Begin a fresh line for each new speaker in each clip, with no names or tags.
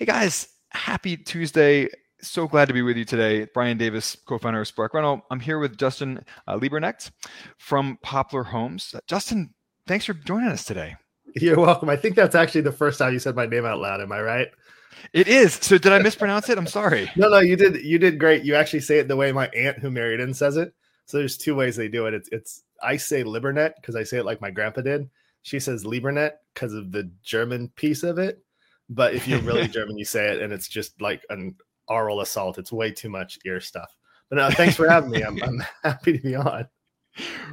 Hey guys, happy Tuesday. So glad to be with you today. Brian Davis, co founder of Spark Rental. I'm here with Justin uh, Lieberknecht from Poplar Homes. Uh, Justin, thanks for joining us today.
You're welcome. I think that's actually the first time you said my name out loud. Am I right?
It is. So did I mispronounce it? I'm sorry.
No, no, you did. You did great. You actually say it the way my aunt who married in says it. So there's two ways they do it. It's it's I say Libernet because I say it like my grandpa did. She says Liebernet because of the German piece of it. But if you're really German, you say it, and it's just like an oral assault. It's way too much ear stuff. But no, thanks for having me. I'm, I'm happy to be on.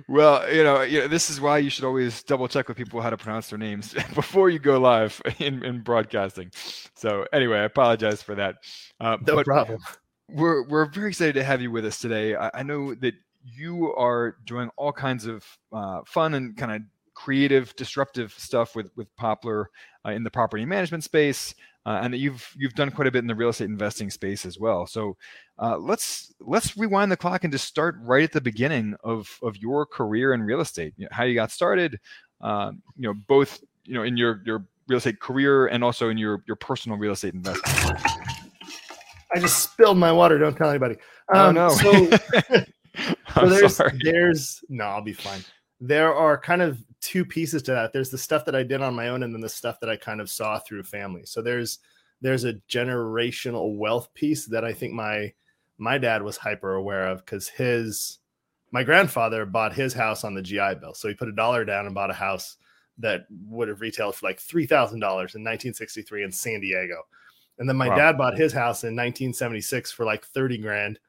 Well, you know, you know, this is why you should always double check with people how to pronounce their names before you go live in, in broadcasting. So, anyway, I apologize for that.
Uh, no problem.
We're we're very excited to have you with us today. I, I know that you are doing all kinds of uh, fun and kind of creative, disruptive stuff with with Poplar uh, in the property management space, uh, and that you've you've done quite a bit in the real estate investing space as well. So uh, let's let's rewind the clock and just start right at the beginning of of your career in real estate. You know, how you got started, um, you know, both you know in your your real estate career and also in your your personal real estate investment.
I just spilled my water. Don't tell anybody.
Um, oh no.
so, so there's there's no, I'll be fine there are kind of two pieces to that. There's the stuff that I did on my own, and then the stuff that I kind of saw through family. So there's there's a generational wealth piece that I think my my dad was hyper aware of because his my grandfather bought his house on the GI Bill. So he put a dollar down and bought a house that would have retailed for like three thousand dollars in 1963 in San Diego. And then my wow. dad bought his house in 1976 for like 30 grand.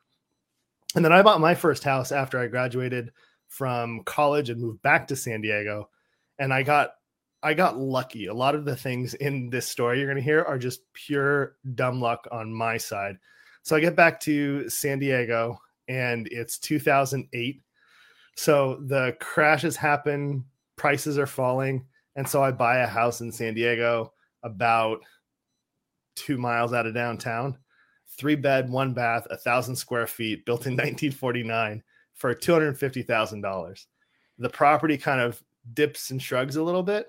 And then I bought my first house after I graduated from college and moved back to San Diego. And I got I got lucky. A lot of the things in this story you're going to hear are just pure dumb luck on my side. So I get back to San Diego and it's 2008. So the crashes happen, prices are falling, and so I buy a house in San Diego about 2 miles out of downtown. 3 bed, 1 bath, a 1000 square feet, built in 1949 for $250,000. The property kind of dips and shrugs a little bit.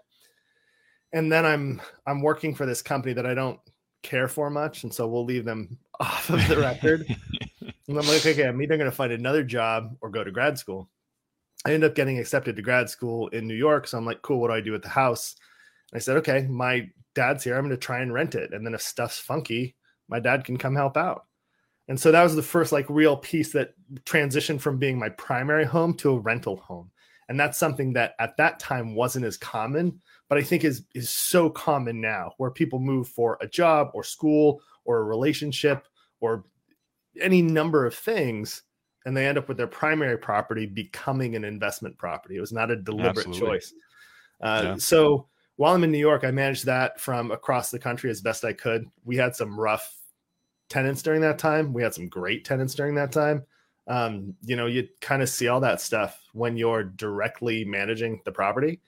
And then I'm I'm working for this company that I don't care for much, and so we'll leave them off of the record. and I'm like, okay, I'm either going to find another job or go to grad school. I end up getting accepted to grad school in New York, so I'm like, cool. What do I do with the house? And I said, okay, my dad's here. I'm going to try and rent it, and then if stuff's funky, my dad can come help out. And so that was the first like real piece that transitioned from being my primary home to a rental home. And that's something that at that time wasn't as common, but I think is is so common now where people move for a job or school or a relationship or any number of things and they end up with their primary property becoming an investment property. It was not a deliberate Absolutely. choice. Uh, yeah. So while I'm in New York, I managed that from across the country as best I could. We had some rough tenants during that time. We had some great tenants during that time. Um, you know, you kind of see all that stuff when you're directly managing the property.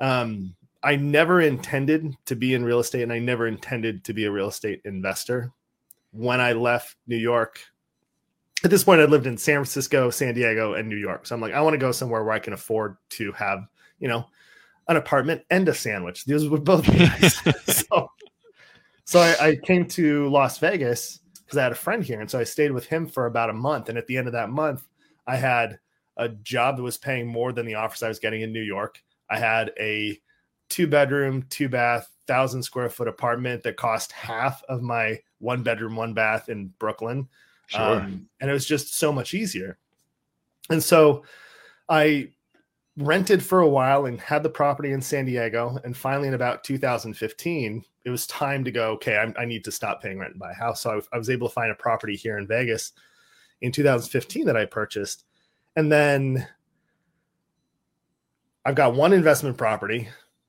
Um, I never intended to be in real estate and I never intended to be a real estate investor. When I left New York, at this point, I lived in San Francisco, San Diego, and New York. So I'm like, I want to go somewhere where I can afford to have, you know, an apartment and a sandwich. These would both be nice. so so I, I came to Las Vegas because I had a friend here, and so I stayed with him for about a month. And at the end of that month, I had a job that was paying more than the offers I was getting in New York. I had a two bedroom, two bath, thousand square foot apartment that cost half of my one bedroom, one bath in Brooklyn. Sure. Um, and it was just so much easier. And so I rented for a while and had the property in San Diego. And finally, in about 2015, it was time to go, okay, I, I need to stop paying rent and buy a house. So I, I was able to find a property here in Vegas in 2015 that I purchased. And then I've got one investment property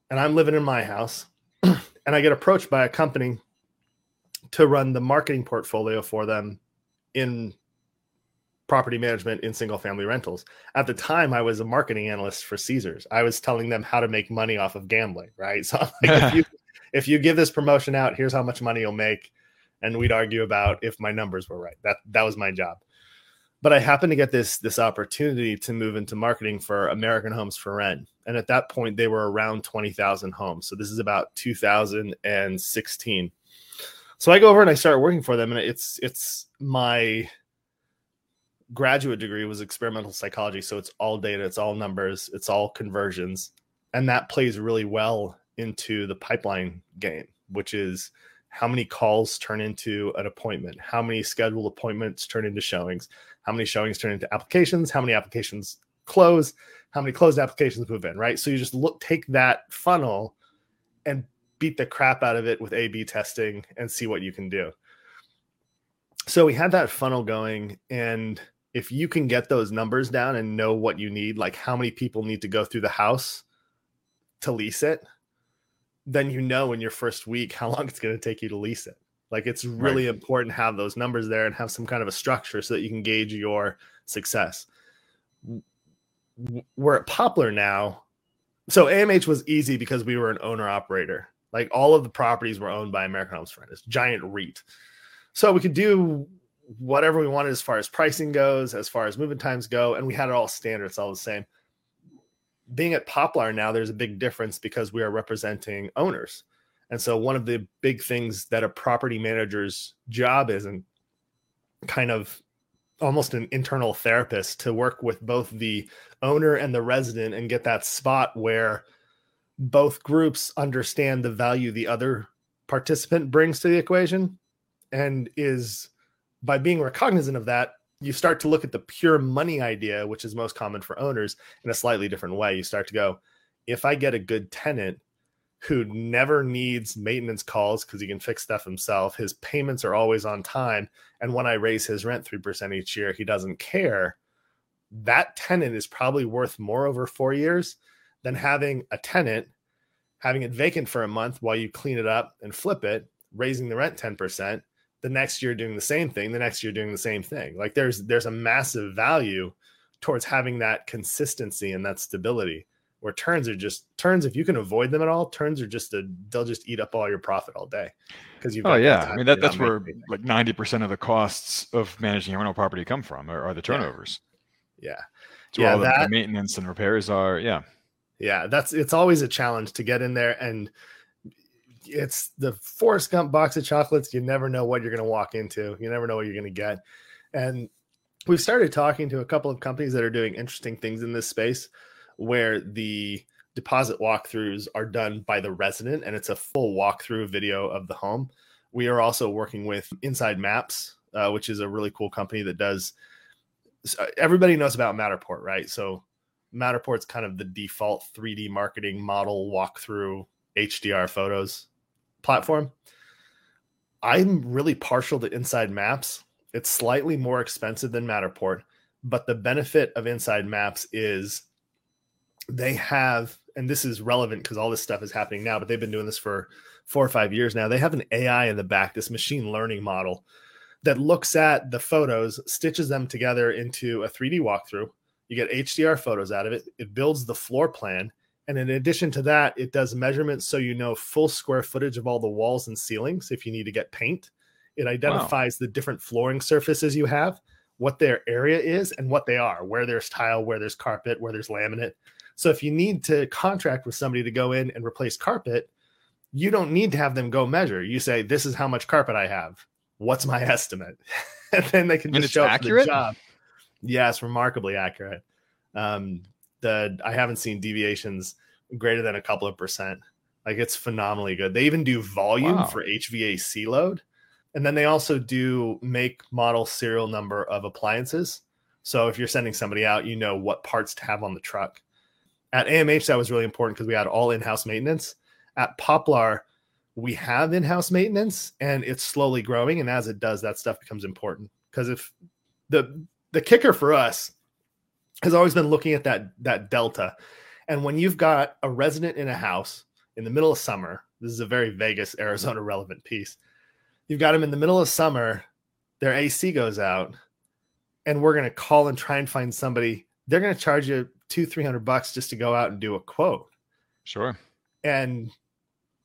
and I'm living in my house. and I get approached by a company to run the marketing portfolio for them in property management in single family rentals. At the time, I was a marketing analyst for Caesars. I was telling them how to make money off of gambling, right? So like, if, you, if you give this promotion out, here's how much money you'll make. And we'd argue about if my numbers were right. That that was my job. But I happened to get this this opportunity to move into marketing for American Homes 4 Rent. And at that point, they were around 20,000 homes. So this is about 2016. So I go over and I start working for them, and it's it's my graduate degree was experimental psychology. So it's all data, it's all numbers, it's all conversions. And that plays really well into the pipeline game, which is how many calls turn into an appointment, how many scheduled appointments turn into showings, how many showings turn into applications, how many applications close, how many closed applications move in, right? So you just look, take that funnel and beat the crap out of it with A B testing and see what you can do. So we had that funnel going and if you can get those numbers down and know what you need, like how many people need to go through the house to lease it, then you know in your first week how long it's going to take you to lease it. Like it's really right. important to have those numbers there and have some kind of a structure so that you can gauge your success. We're at Poplar now. So AMH was easy because we were an owner operator. Like all of the properties were owned by American Homes 4 Rent, this giant REIT. So we could do whatever we wanted as far as pricing goes, as far as movement times go, and we had it all standard. It's all the same. Being at Poplar now, there's a big difference because we are representing owners. And so one of the big things that a property manager's job is and kind of almost an internal therapist to work with both the owner and the resident and get that spot where both groups understand the value the other participant brings to the equation and is by being recognizant of that, you start to look at the pure money idea, which is most common for owners, in a slightly different way. You start to go, if I get a good tenant who never needs maintenance calls because he can fix stuff himself, his payments are always on time, and when I raise his rent 3% each year, he doesn't care. That tenant is probably worth more over four years than having a tenant having it vacant for a month while you clean it up and flip it, raising the rent 10% the next year doing the same thing the next year doing the same thing. Like there's there's a massive value towards having that consistency and that stability where turns are just turns if you can avoid them at all turns are just a they'll just eat up all your profit all day
because you oh yeah. I mean that, that's where like 90% of the costs of managing a rental property come from are, are the turnovers.
Yeah.
Yeah, yeah that, the maintenance and repairs are yeah.
Yeah that's it's always a challenge to get in there and it's the Forrest Gump box of chocolates. You never know what you're going to walk into. You never know what you're going to get. And we've started talking to a couple of companies that are doing interesting things in this space where the deposit walkthroughs are done by the resident and it's a full walkthrough video of the home. We are also working with Inside Maps, uh, which is a really cool company that does. Everybody knows about Matterport, right? So Matterport's kind of the default 3D marketing model walkthrough HDR photos platform. I'm really partial to Inside Maps. It's slightly more expensive than Matterport, but the benefit of Inside Maps is they have, and this is relevant because all this stuff is happening now, but they've been doing this for four or five years now. They have an AI in the back, this machine learning model that looks at the photos, stitches them together into a 3D walkthrough. You get HDR photos out of it. It builds the floor plan and in addition to that, it does measurements so you know full square footage of all the walls and ceilings if you need to get paint. It identifies wow. the different flooring surfaces you have, what their area is, and what they are, where there's tile, where there's carpet, where there's laminate. So if you need to contract with somebody to go in and replace carpet, you don't need to have them go measure. You say, This is how much carpet I have. What's my estimate? and then they can just show up the job. Yeah, remarkably accurate. Um, the I haven't seen deviations greater than a couple of percent. Like it's phenomenally good. They even do volume wow. for HVAC load. And then they also do make model serial number of appliances. So if you're sending somebody out, you know what parts to have on the truck. At AMH, that was really important because we had all in-house maintenance. At Poplar, we have in-house maintenance and it's slowly growing. And as it does, that stuff becomes important. Because if the the kicker for us has always been looking at that that delta. And when you've got a resident in a house, in the middle of summer. This is a very Vegas, Arizona relevant piece. You've got them in the middle of summer, their AC goes out, and we're going to call and try and find somebody. They're going to charge you two, 300 bucks just to go out and do a quote.
Sure.
And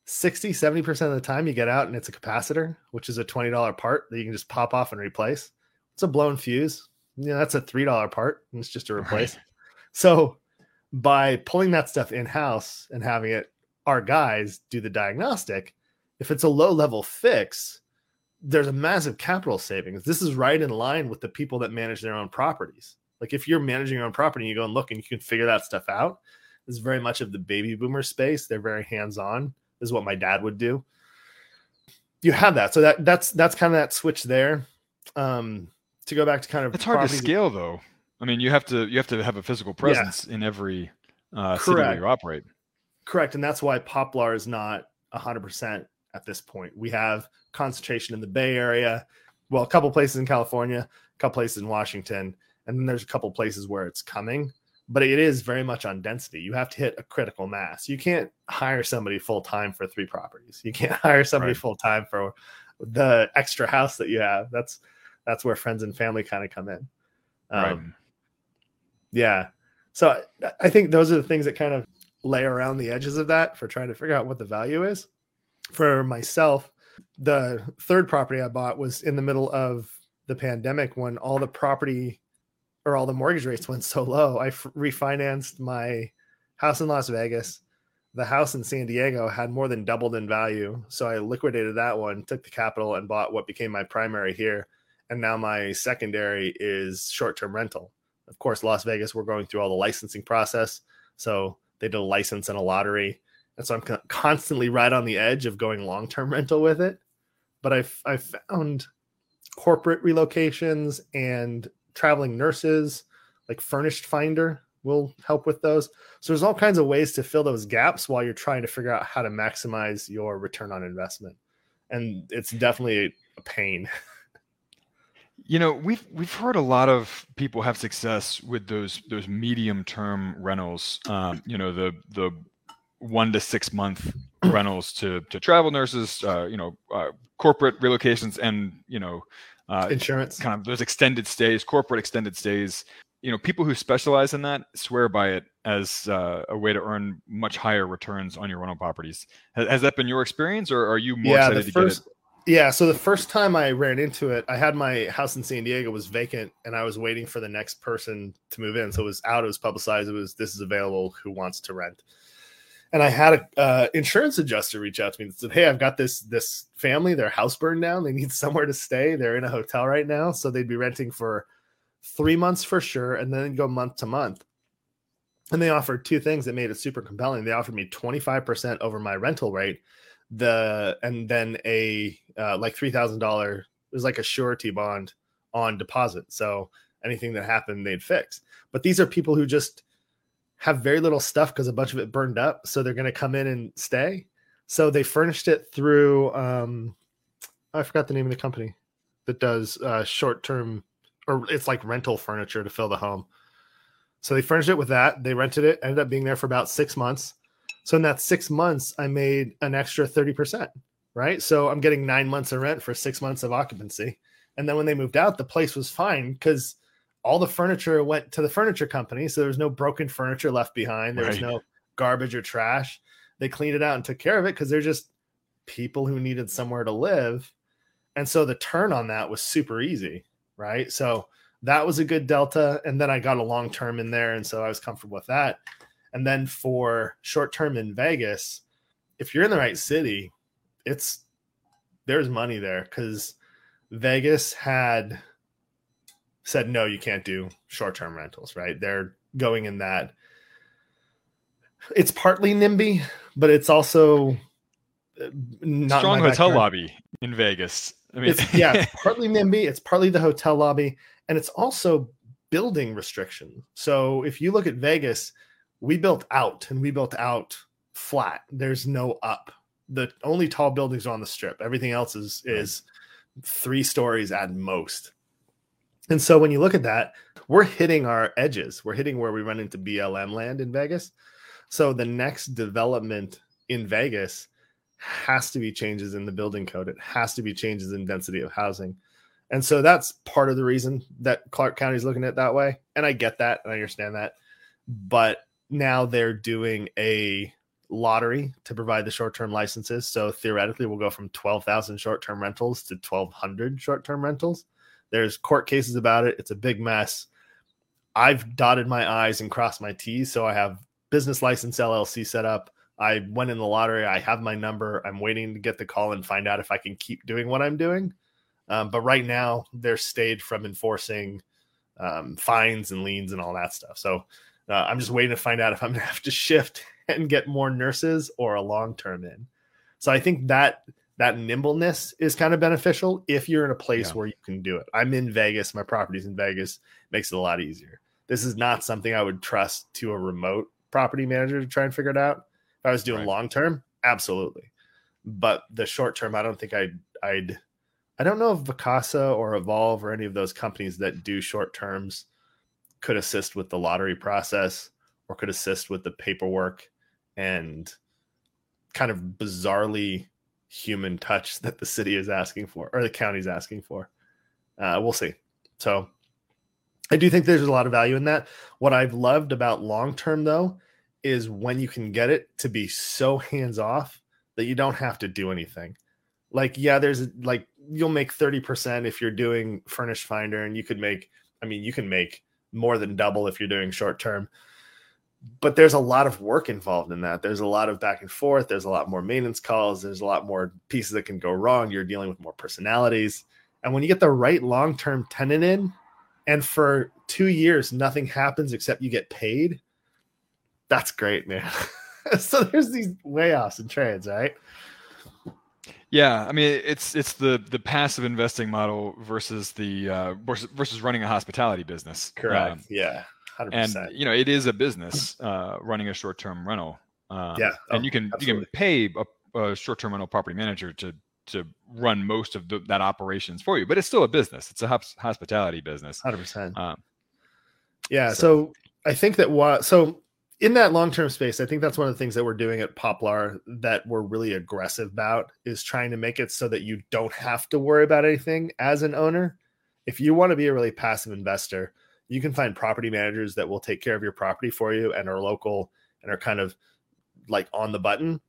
60, 70% of the time you get out and it's a capacitor, which is a $20 part that you can just pop off and replace. It's a blown fuse. You know, that's a $3 part and it's just to replace. Right. So by pulling that stuff in house and having it, our guys do the diagnostic, if it's a low level fix, there's a massive capital savings. This is right in line with the people that manage their own properties. Like if you're managing your own property and you go and look and you can figure that stuff out, it's very much of the baby boomer space. They're very hands on is what my dad would do. You have that, so that that's that's kind of that switch there. Um, to go back to kind of
it's hard to scale though. I mean, you have to you have to have a physical presence yeah. in every uh, city where you operate.
Correct, and that's why Poplar is not hundred percent at this point. We have concentration in the Bay Area, well, a couple places in California, a couple places in Washington, and then there's a couple places where it's coming but it is very much on density. You have to hit a critical mass. You can't hire somebody full time for three properties. You can't hire somebody right. full time for the extra house that you have. That's that's where friends and family kind of come in. Um, right. Yeah. So I think those are the things that kind of lay around the edges of that for trying to figure out what the value is. For myself, the third property I bought was in the middle of the pandemic when all the property or all the mortgage rates went so low. I f- refinanced my house in Las Vegas. The house in San Diego had more than doubled in value. So I liquidated that one, took the capital, and bought what became my primary here. And now my secondary is short term rental. Of course, Las Vegas, we're going through all the licensing process. So they did a license and a lottery. And so I'm constantly right on the edge of going long term rental with it. But I've, I've found corporate relocations and traveling nurses, like Furnished Finder will help with those. So there's all kinds of ways to fill those gaps while you're trying to figure out how to maximize your return on investment. And it's definitely a pain.
You know, we've we've heard a lot of people have success with those those medium term rentals. Um, you know, the the one to six month rentals to to travel nurses. Uh, you know, uh, corporate relocations, and you know,
uh, insurance,
kind of those extended stays, corporate extended stays. You know, people who specialize in that swear by it as uh, a way to earn much higher returns on your rental properties. Has, has that been your experience, or are you more yeah, excited to first, get it?
Yeah, so the first time I ran into it, I had my house in San Diego was vacant, and I was waiting for the next person to move in. So it was out, it was publicized, it was this is available. Who wants to rent? and I had a uh, insurance adjuster reach out to me and said, "Hey, I've got this this family. Their house burned down. They need somewhere to stay. They're in a hotel right now, so they'd be renting for three months for sure, and then go month to month." And they offered two things that made it super compelling. They offered me twenty five percent over my rental rate, the and then a uh, like three thousand dollar it was like a surety bond on deposit. So anything that happened, they'd fix. But these are people who just have very little stuff because a bunch of it burned up. So they're going to come in and stay. So they furnished it through, um, I forgot the name of the company that does uh, short term or it's like rental furniture to fill the home. So they furnished it with that. They rented it, ended up being there for about six months. So in that six months, I made an extra 30%, right? So I'm getting nine months of rent for six months of occupancy. And then when they moved out, the place was fine because all the furniture went to the furniture company. So there was no broken furniture left behind. There right. was no garbage or trash. They cleaned it out and took care of it because they're just people who needed somewhere to live. And so the turn on that was super easy. Right. So that was a good delta. And then I got a long term in there. And so I was comfortable with that. And then for short term in Vegas, if you're in the right city, it's there's money there because Vegas had said no, you can't do short-term rentals, right? They're going in that it's partly NIMBY, but it's also
uh, not strong hotel backyard. lobby in Vegas.
I mean, it's, yeah, it's partly NIMBY, it's partly the hotel lobby, and it's also building restriction. So if you look at Vegas, we built out and we built out flat. There's no up. The only tall buildings are on the strip. Everything else is is three stories at most. And so when you look at that, we're hitting our edges. We're hitting where we run into BLM land in Vegas. So the next development in Vegas has to be changes in the building code. It has to be changes in density of housing. And so that's part of the reason that Clark County is looking at it that way. And I get that and I understand that. But now they're doing a lottery to provide the short-term licenses. So theoretically, we'll go from 12,000 short-term rentals to 1,200 short-term rentals. There's court cases about it. It's a big mess. I've dotted my I's and crossed my T's. So I have business license LLC set up. I went in the lottery. I have my number. I'm waiting to get the call and find out if I can keep doing what I'm doing. Um, but right now, they're stayed from enforcing um, fines and liens and all that stuff. So uh, I'm just waiting to find out if I'm going to have to shift and get more nurses or a long term in. So I think that that nimbleness is kind of beneficial if you're in a place yeah. where you can do it. I'm in Vegas, my property's in Vegas, makes it a lot easier. This is not something I would trust to a remote property manager to try and figure it out. If I was doing right. long term, absolutely. But the short term, I don't think I'd I'd I don't know if Vacasa or Evolve or any of those companies that do short terms could assist with the lottery process or could assist with the paperwork and kind of bizarrely human touch that the city is asking for or the county's asking for. Uh, we'll see. So I do think there's a lot of value in that. What I've loved about long term though is when you can get it to be so hands off that you don't have to do anything. Like, yeah, there's like you'll make 30% if you're doing furnished finder, and you could make, I mean, you can make more than double if you're doing short term but there's a lot of work involved in that. There's a lot of back and forth. There's a lot more maintenance calls. There's a lot more pieces that can go wrong. You're dealing with more personalities. And when you get the right long term tenant in, and for two years, nothing happens except you get paid, that's great, man. so there's these layoffs and trades, right?
Yeah, I mean it's it's the the passive investing model versus the uh, versus, versus running a hospitality business.
Correct. Um, yeah.
100%. and you know it is a business uh, running a short-term rental. Um, yeah, oh, and you can absolutely. you can pay a, a, short-term rental property manager to to run most of the, that operations for you, but it's still a business. It's a hospitality business.
Hundred um, percent. Yeah. So. so I think that what so in that long-term space, I think that's one of the things that we're doing at Poplar that we're really aggressive about is trying to make it so that you don't have to worry about anything as an owner. If you want to be a really passive investor, you can find property managers that will take care of your property for you and are local and are kind of like on the button.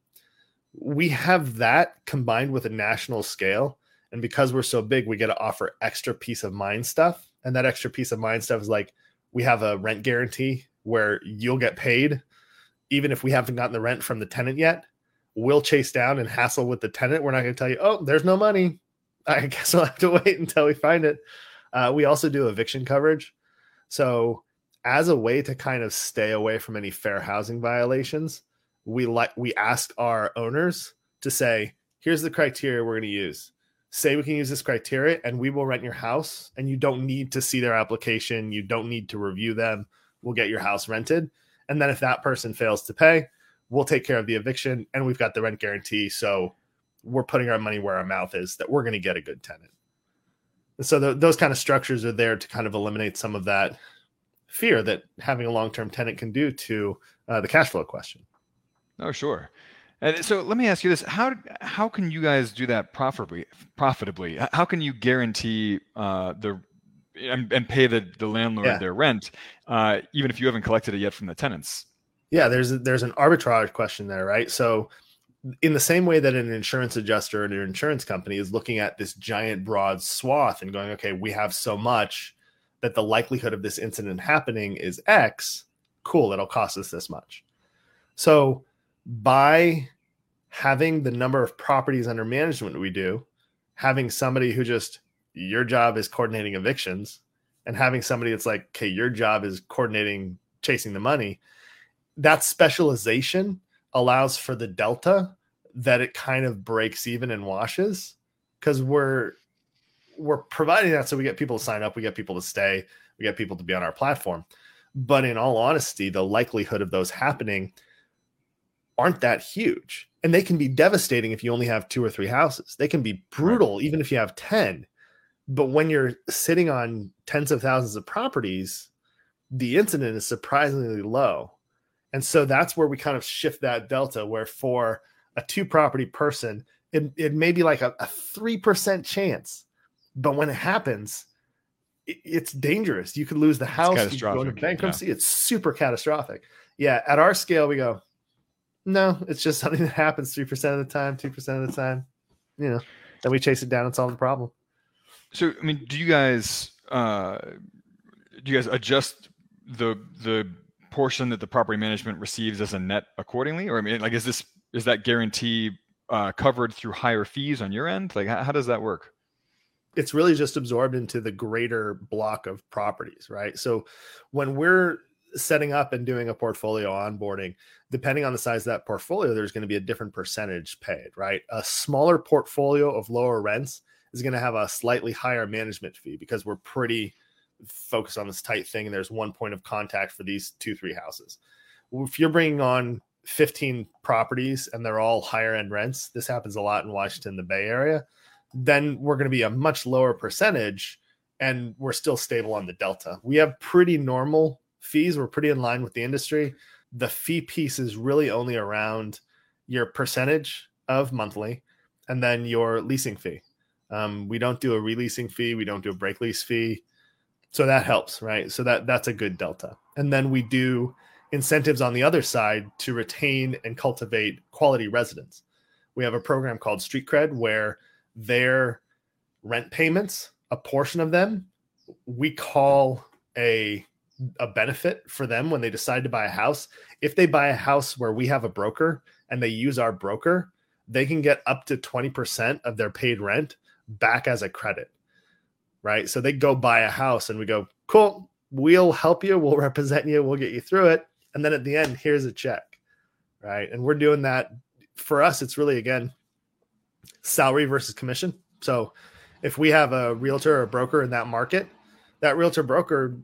We have that combined with a national scale. And because we're so big, we get to offer extra peace of mind stuff. And that extra peace of mind stuff is like we have a rent guarantee where you'll get paid even if we haven't gotten the rent from the tenant yet. We'll chase down and hassle with the tenant. We're not going to tell you, oh, there's no money. I guess we'll have to wait until we find it. Uh, we also do eviction coverage. So, as a way to kind of stay away from any fair housing violations, we like we ask our owners to say, "Here's the criteria we're going to use. Say we can use this criteria, and we will rent your house, and you don't need to see their application. You don't need to review them. We'll get your house rented, and then if that person fails to pay, we'll take care of the eviction, and we've got the rent guarantee. So." We're putting our money where our mouth is that we're going to get a good tenant And so the, those kind of structures are there to kind of eliminate some of that fear that having a long-term tenant can do to uh, the cash flow question.
Oh, sure. And so let me ask you this: how how can you guys do that profitably? Profitably, how can you guarantee uh, the and, and, pay the the landlord yeah. their rent, uh, even if you haven't collected it yet from the tenants?
Yeah, there's there's an arbitrage question there, right? So in the same way that an insurance adjuster and an insurance company is looking at this giant broad swath and going, okay, we have so much that the likelihood of this incident happening is X, cool, it'll cost us this much. So by having the number of properties under management we do, having somebody who just your job is coordinating evictions and having somebody that's like, okay, your job is coordinating chasing the money, that specialization allows for the delta that it kind of breaks even and washes because we're we're providing that so we get people to sign up, we get people to stay, we get people to be on our platform. But in all honesty, the likelihood of those happening aren't that huge. And they can be devastating if you only have two or three houses. They can be brutal even if you have 10. But when you're sitting on tens of thousands of properties, the incident is surprisingly low. And so that's where we kind of shift that delta where for a two property person, it, it may be like a, a 3% chance. But when it happens, it, it's dangerous. You could lose the house, you go into bankruptcy. Yeah. It's super catastrophic. Yeah. At our scale, we go, no, it's just something that happens 3% of the time, 2% of the time. You know, then we chase it down and solve the problem.
So, I mean, do you guys, uh, do you guys adjust the, the, portion that the property management receives as a net accordingly? Or i mean like is this is that guarantee uh, covered through higher fees on your end? Like how, how does that work?
It's really just absorbed into the greater block of properties right? So when we're setting up and doing a portfolio onboarding depending on the size of that portfolio there's going to be a different percentage paid right? A smaller portfolio of lower rents is going to have a slightly higher management fee because we're pretty focused on this tight thing and there's one point of contact for these two three houses. If you're bringing on 15 properties and they're all higher end rents this happens a lot in washington the bay area then we're going to be a much lower percentage and we're still stable on the delta. We have pretty normal fees. We're pretty in line with the industry. The fee piece is really only around your percentage of monthly and then your leasing fee um, we don't do a releasing fee we don't do a break lease fee. So that helps right? So that that's a good delta. And then we do incentives on the other side to retain and cultivate quality residents. We have a program called street cred where their rent payments a portion of them we call a a benefit for them when they decide to buy a house. If they buy a house where we have a broker and they use our broker they can get up to 20% of their paid rent back as a credit right? So they go buy a house and we go, cool, we'll help you, we'll represent you, we'll get you through it. And then at the end, here's a check, right? And we're doing that for us. It's really, again, salary versus commission. So if we have a realtor or a broker in that market, that realtor broker,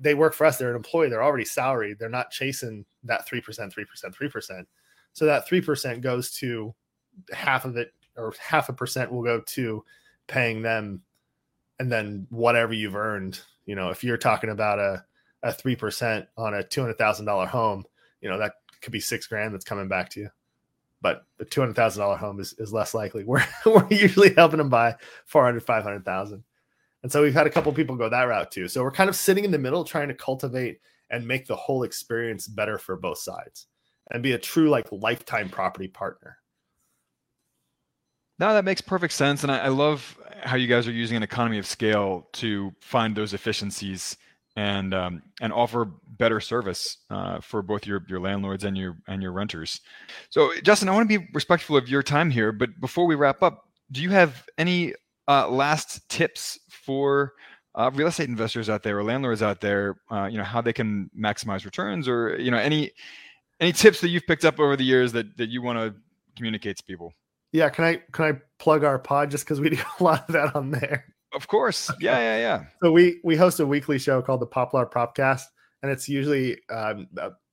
they work for us, they're an employee, they're already salaried, they're not chasing that 3%, 3%, 3%. So that 3% goes to half of it, or half a percent will go to paying them and then whatever you've earned, you know, if you're talking about a a three percent on a two hundred thousand dollar home, you know, that could be six grand that's coming back to you. But the two hundred thousand dollar home is, is less likely. We're we're usually helping them buy 400, 500,000. And so we've had a couple people go that route too. So we're kind of sitting in the middle, trying to cultivate and make the whole experience better for both sides and be a true like lifetime property partner.
No, that makes perfect sense. And I, I, love how you guys are using an economy of scale to find those efficiencies and um, and offer better service uh, for both your your landlords and your and your renters. So, Justin, I want to be respectful of your time here, but before we wrap up, do you have any uh, last tips for uh, real estate investors out there or landlords out there? Uh, you know how they can maximize returns, or you know any any tips that you've picked up over the years that that you want to communicate to people?
Yeah, can I can I plug our pod just because we do a lot of that on there?
Of course. Yeah, yeah, yeah.
so we we host a weekly show called the Poplar Propcast, and it's usually um,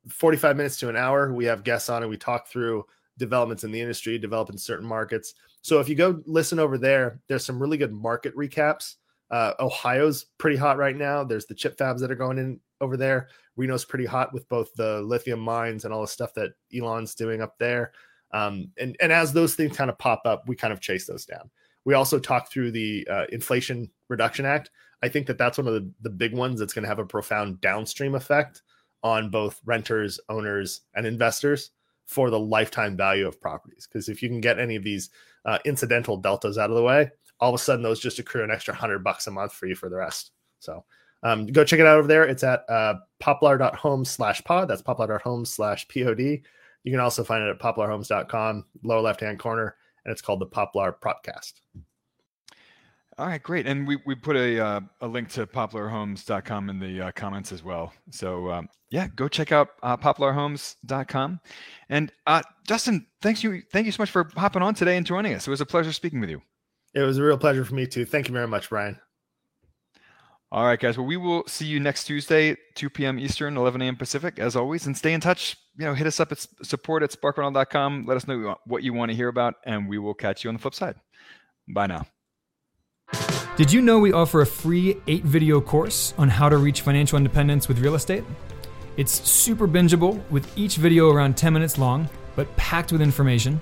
45 minutes to an hour. We have guests on and we talk through developments in the industry, develop in certain markets. So if you go listen over there, there's some really good market recaps. Uh, Ohio's pretty hot right now. There's the chip fabs that are going in over there. Reno's pretty hot with both the lithium mines and all the stuff that Elon's doing up there. Um, and, and as those things kind of pop up, we kind of chase those down. We also talk through the uh, Inflation Reduction Act. I think that that's one of the, the big ones that's going to have a profound downstream effect on both renters, owners, and investors for the lifetime value of properties. Because if you can get any of these uh, incidental deltas out of the way, all of a sudden those just accrue an extra hundred bucks a month for you for the rest. So um, go check it out over there. It's at uh, poplar.home slash pod. That's poplar.home slash pod. You can also find it at poplarhomes.com, lower left hand corner, and it's called the Poplar Propcast.
All right, great. And we, we put a, uh, a link to poplarhomes.com in the uh, comments as well. So, um, yeah, go check out uh, poplarhomes.com. And uh, Justin, thanks you, thank you so much for hopping on today and joining us. It was a pleasure speaking with you.
It was a real pleasure for me too. Thank you very much, Brian.
All right, guys. Well, we will see you next Tuesday, 2 p.m. Eastern, 11 a.m. Pacific, as always. And stay in touch. You know, hit us up at support at sparkrental.com. Let us know what you want to hear about, and we will catch you on the flip side. Bye now.
Did you know we offer a free eight video course on how to reach financial independence with real estate? It's super bingeable, with each video around 10 minutes long, but packed with information.